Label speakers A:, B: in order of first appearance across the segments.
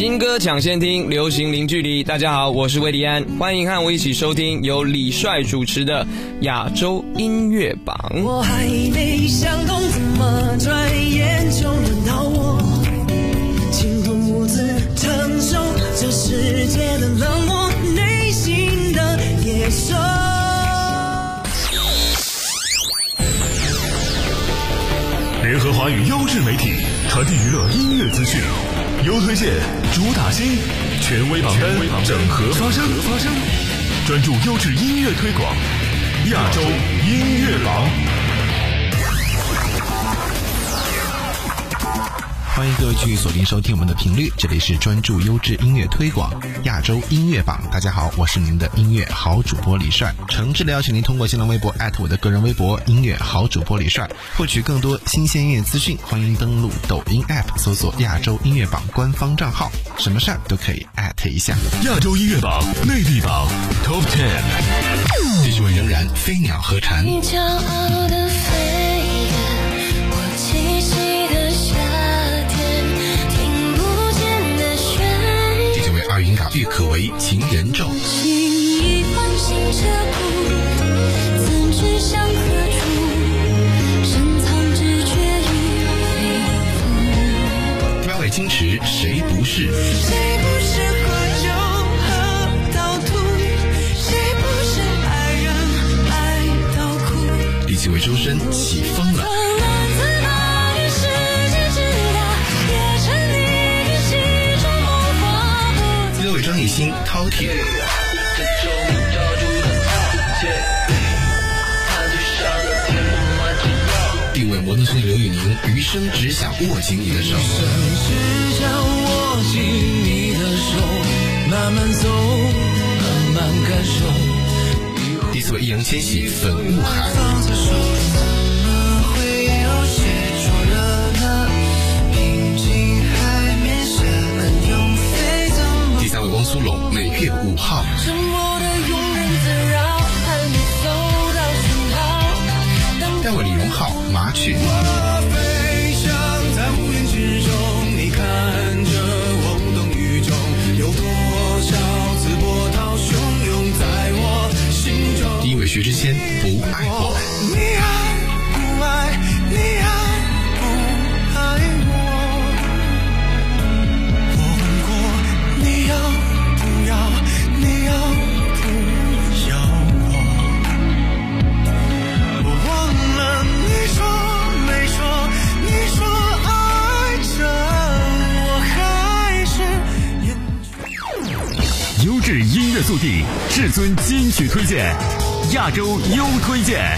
A: 新歌抢先听，流行零距离。大家好，我是魏迪安，欢迎和我一起收听由李帅主持的亚洲音乐榜。
B: 我还没想通，怎么转眼就轮到我？惊魂不自承受这世界的冷漠，内心的野兽。
C: 联合华语优质媒体，传递娱乐音乐资讯，优推荐，主打新，权威榜单，整合发声，发声，专注优质音乐推广，亚洲音乐榜。
D: 欢迎各位继续锁定收听我们的频率，这里是专注优质音乐推广亚洲音乐榜。大家好，我是您的音乐好主播李帅。诚挚的邀请您通过新浪微博艾特我的个人微博音乐好主播李帅，获取更多新鲜音乐资讯。欢迎登录抖音 app 搜索亚洲音乐榜官方账号，什么事儿都可以艾特一下。
C: 亚洲音乐榜内地榜 Top Ten，
D: 继续为仍然飞鸟和蝉。
E: 你骄傲的
D: 可为情人咒。
E: 轻易唤醒这股，怎知向何处？深藏直觉与肺腑。
D: 第八位矜持谁不是？
B: 谁不
D: 只想握紧你的手。
B: 只想握紧你的手，慢慢走，慢慢感受。
D: 第四位易烊千玺粉雾海。第三位汪苏泷每月五号。
B: 中？
D: 第一位薛之谦不爱我。
B: 你爱不爱？你爱不爱我？我问过你要不要？你要不要我？我忘了你说没说？你说爱着我还是眼
C: 优质音乐速递，至尊金曲推荐，亚洲优推荐。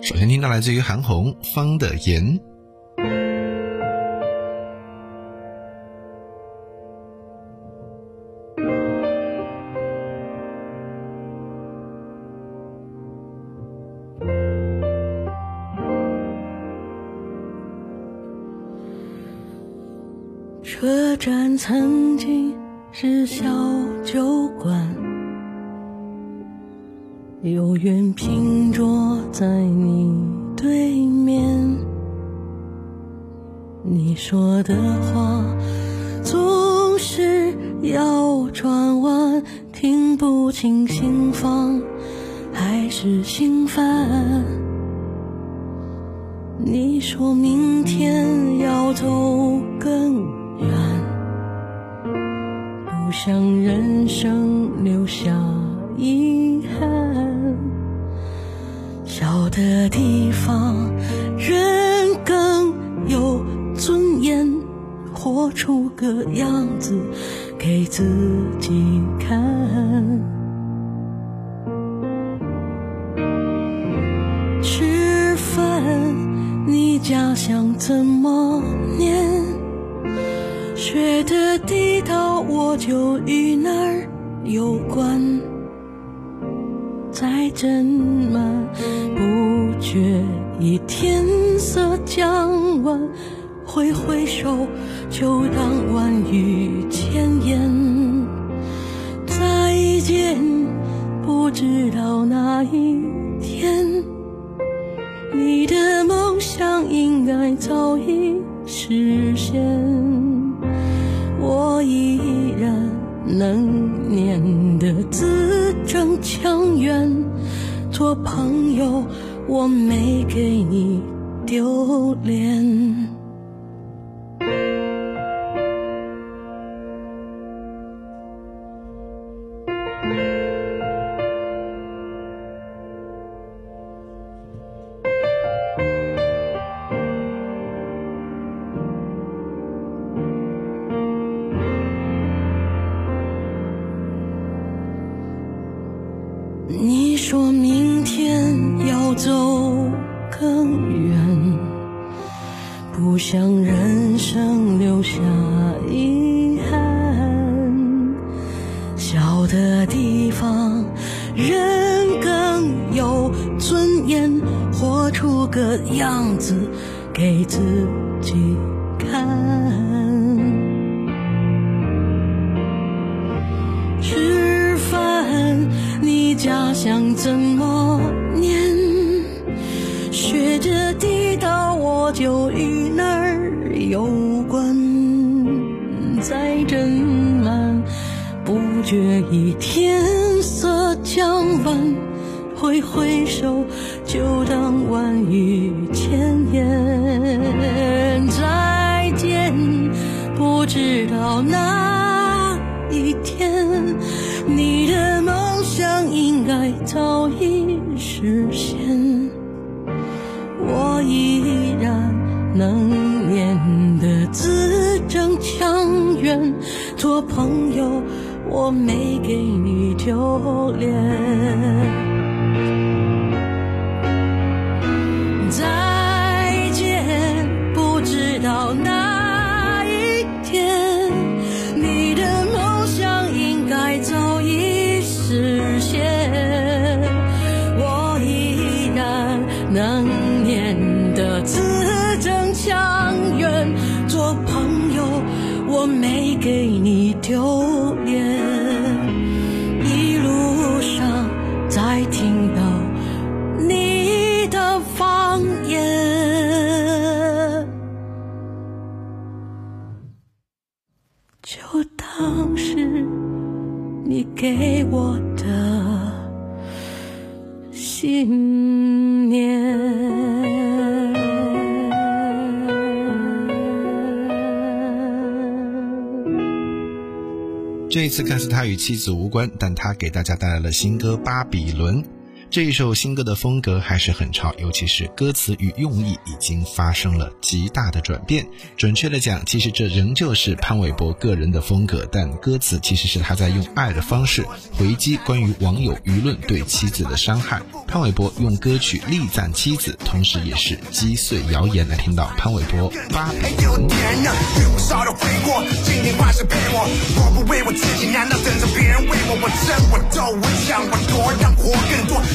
D: 首先听到来自于韩红方的言。
F: 转弯，听不清心房还是心烦。你说明天要走更远，不想人生留下遗憾。小的地方，人更有尊严，活出个样子给自己看。吃饭，你家乡怎么念？学的地道，我就与那儿有关。再斟满不觉，已天色将晚，挥挥手就当万语千言。再见，不知道哪一天。你的梦想应该早已实现。我依然能念得字正腔圆，做朋友我没给你丢脸。这地道，我就与那儿有关。在斟满不觉已天色将晚，挥挥手就当万语千言。再见，不知道哪一天，你的梦想应该早做朋友我没给你丢脸。
D: 这一次看似他与妻子无关，但他给大家带来了新歌《巴比伦》。这一首新歌的风格还是很潮，尤其是歌词与用意已经发生了极大的转变。准确的讲，其实这仍旧是潘玮柏个人的风格，但歌词其实是他在用爱的方式回击关于网友舆论对妻子的伤害。潘玮柏用歌曲力赞妻子，同时也是击碎谣言。来听到潘玮柏《，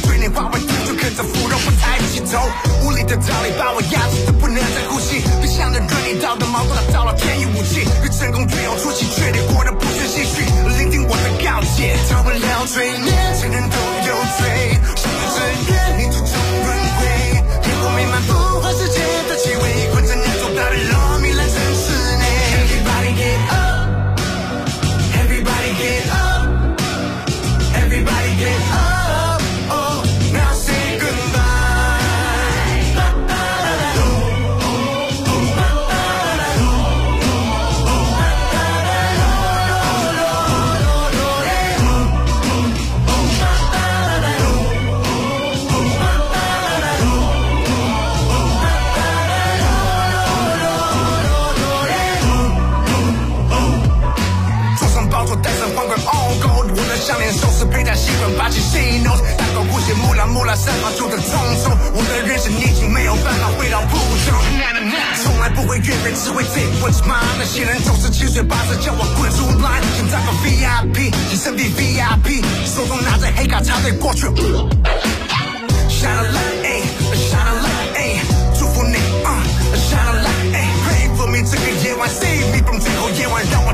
G: 对你话我听，就跟着腐肉，我抬起头。无力的道理把我压制的不能再呼吸，别想着跟你道的矛盾，到了天衣无缝。越成功越有出息，却得过得不是唏嘘。聆听我的告诫，逃不了罪孽我的项链首饰佩戴习惯，霸气 say no。大口呼吸，木兰木兰散发出的冲手。我的人生已经没有办法回到不朽。从来不会越轨，只会 take what's mine。那些人总是七嘴八舌叫我滚出来，现在个 VIP，精神比 VIP，手中拿着黑卡插队过去。Shine a light, ayy, shine a light, ayy，祝福你，shine a light, ayy, pray for me，这个夜晚 save me from 最后夜晚，让我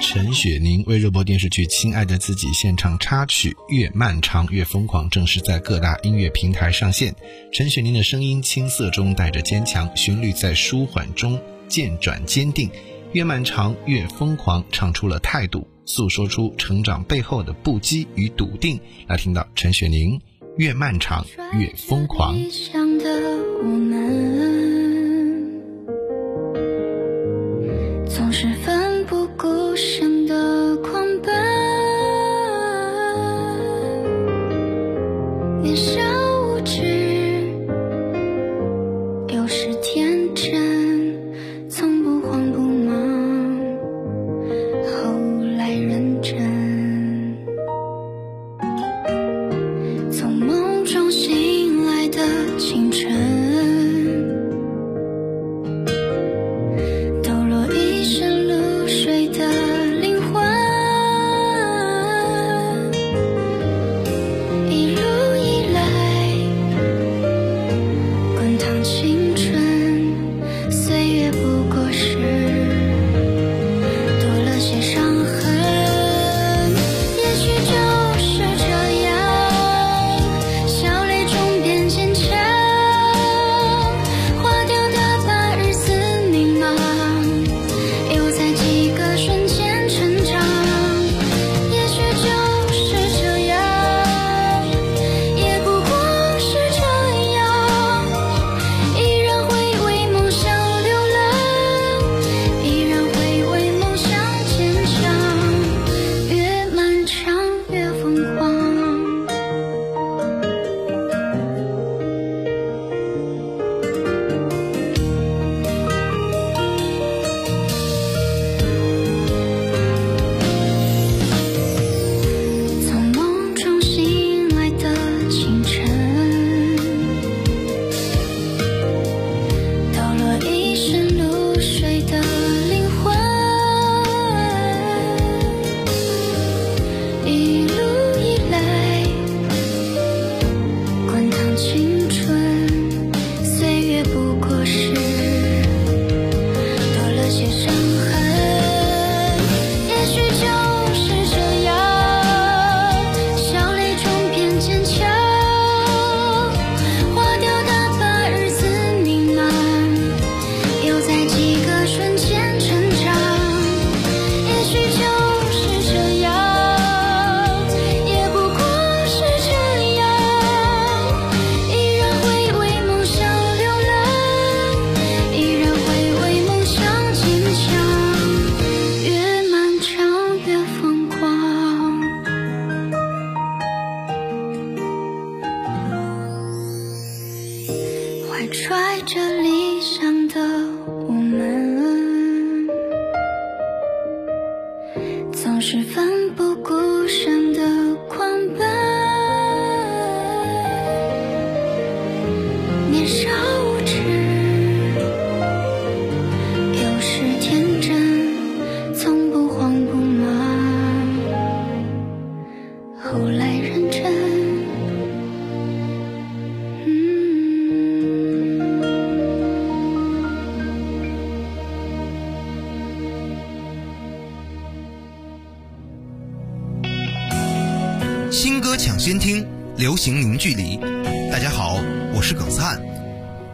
H: 陈雪凝为热播电视剧《亲爱的自己》献唱插曲《越漫长越疯狂》，正式在各大音乐平台上线。陈雪凝的声音青涩中带着坚强，旋律在舒缓中渐转坚定。越漫长越疯狂，唱出了态度，诉说出成长背后的不羁与笃定。来听到陈雪凝《越漫长越疯狂》。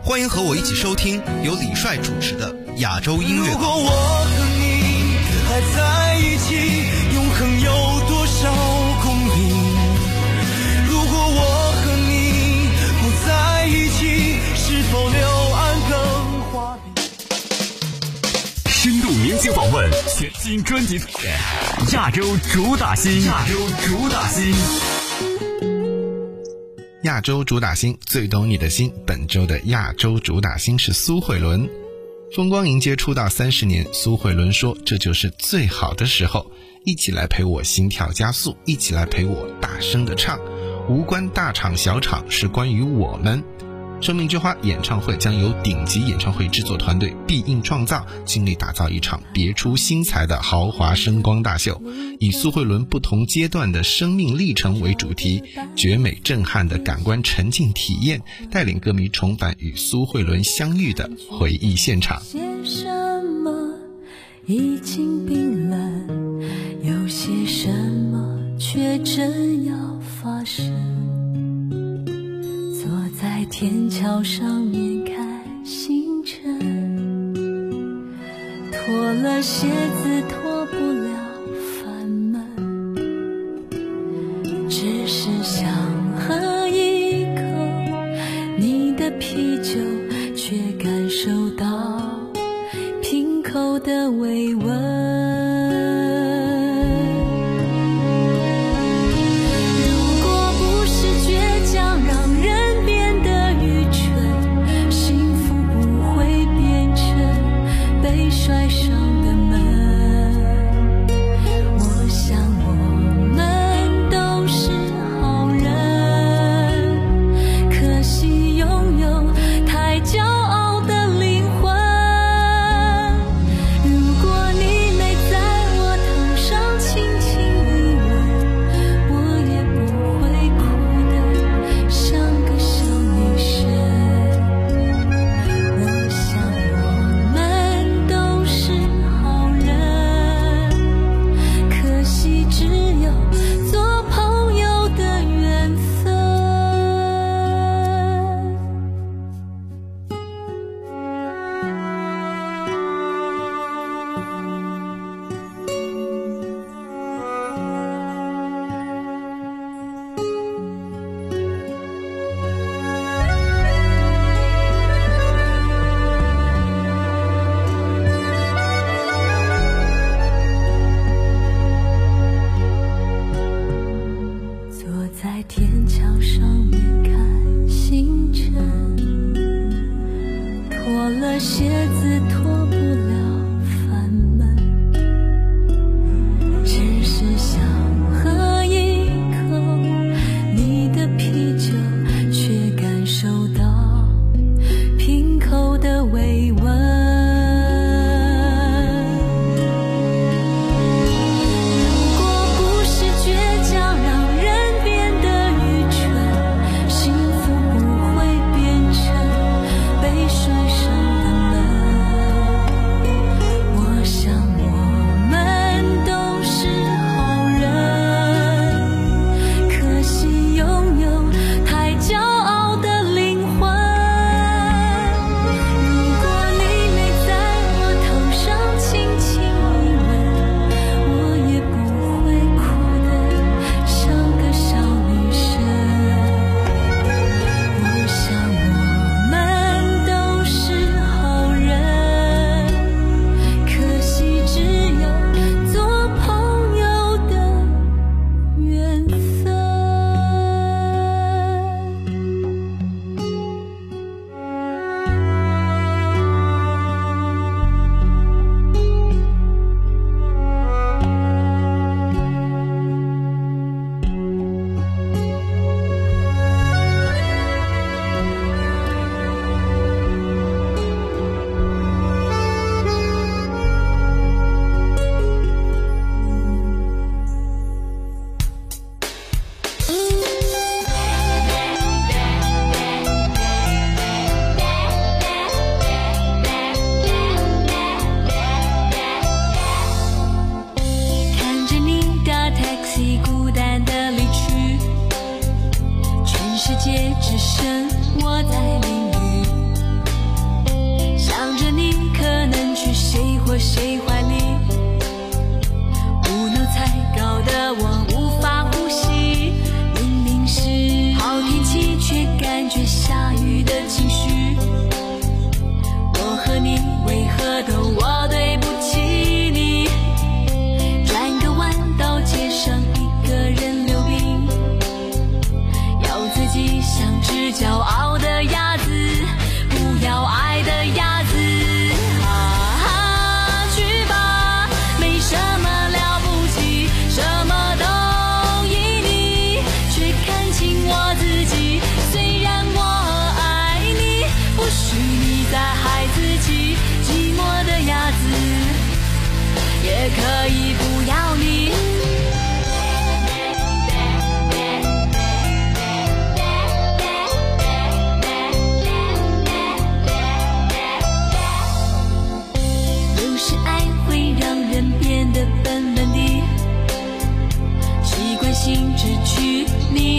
I: 欢迎和我一起收听由李帅主持的亚洲音乐
B: 如果。我和你还在一起，永恒有多少公里？如果我和你不在一起，是否柳暗更花明？
C: 深度明星访问，全新专辑推荐，亚洲主打新，亚洲主打新。
H: 亚洲主打星最懂你的心，本周的亚洲主打星是苏慧伦。风光迎接出道三十年，苏慧伦说：“这就是最好的时候，一起来陪我心跳加速，一起来陪我大声的唱，无关大场小场，是关于我们。”生命之花演唱会将由顶级演唱会制作团队必应创造尽力打造一场别出心裁的豪华声光大秀以苏慧伦不同阶段的生命历程为主题绝美震撼的感官沉浸体验带领歌迷重返与苏慧伦相遇的回忆现场。
E: 些什么已经冰冷有些什么却正要发生天桥上面看星辰，脱了鞋子脱不了烦闷，只是想喝一口你的啤酒，却感受到瓶口的微温。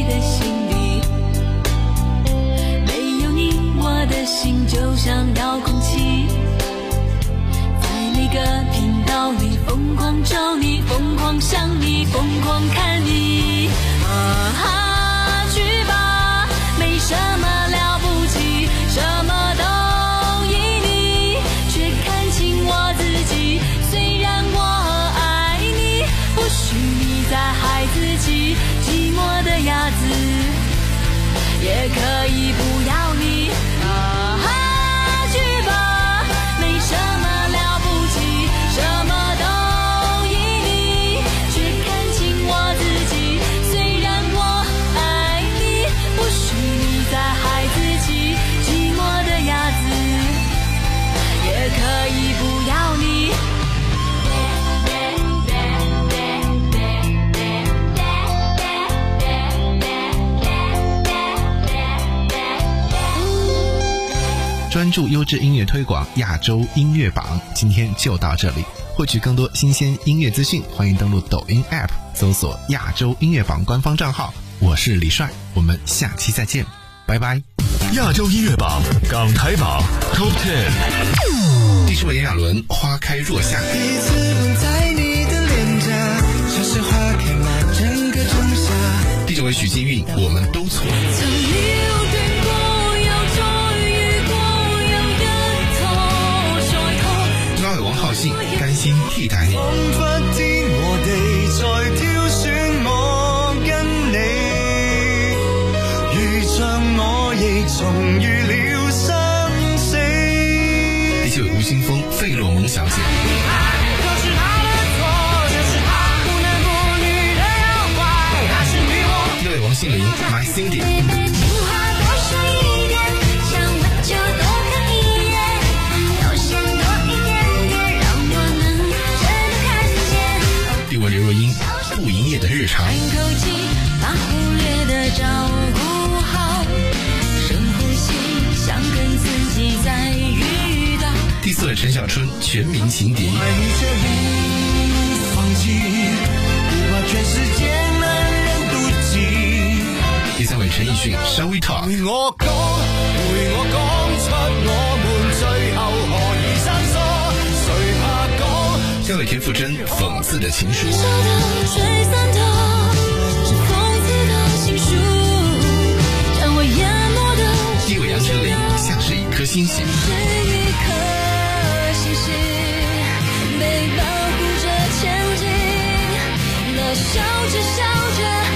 E: 的心里。没有你我的心就像遥控器在每个频道里疯狂找你疯狂想你疯狂看你。啊哈。
D: 专注优质音乐推广亚洲音乐榜，今天就到这里。获取更多新鲜音乐资讯，欢迎登录抖音 App 搜索“亚洲音乐榜”官方账号。我是李帅，我们下期再见，拜拜。
C: 亚洲音乐榜港台榜 Top Ten。
D: 第十位炎亚纶，《花开若夏》。
B: 第一次吻在你的脸颊，像是花开满整个仲夏。
D: 第九位许金韵，《我们都错》。第八位王浩信，《甘心替代你》。
B: 彷彿天和地在挑選我跟你，遇着我亦重遇了生死。
D: 第七位吴青峰，《費洛蒙小姐》。
B: 都是他的錯，就是。
D: 若英，《不营业的日常》。
E: 叹口气，把忽略的照顾好，深呼吸，想跟自己再遇到。
D: 第四位陈小春，《全民情敌》。第三位陈奕迅，《Shall We Talk》。像位田馥甄讽刺的情
E: 书，像位杨丞琳像是一颗星星，像是一颗
D: 星星，被保护着前进，那笑着笑
E: 着。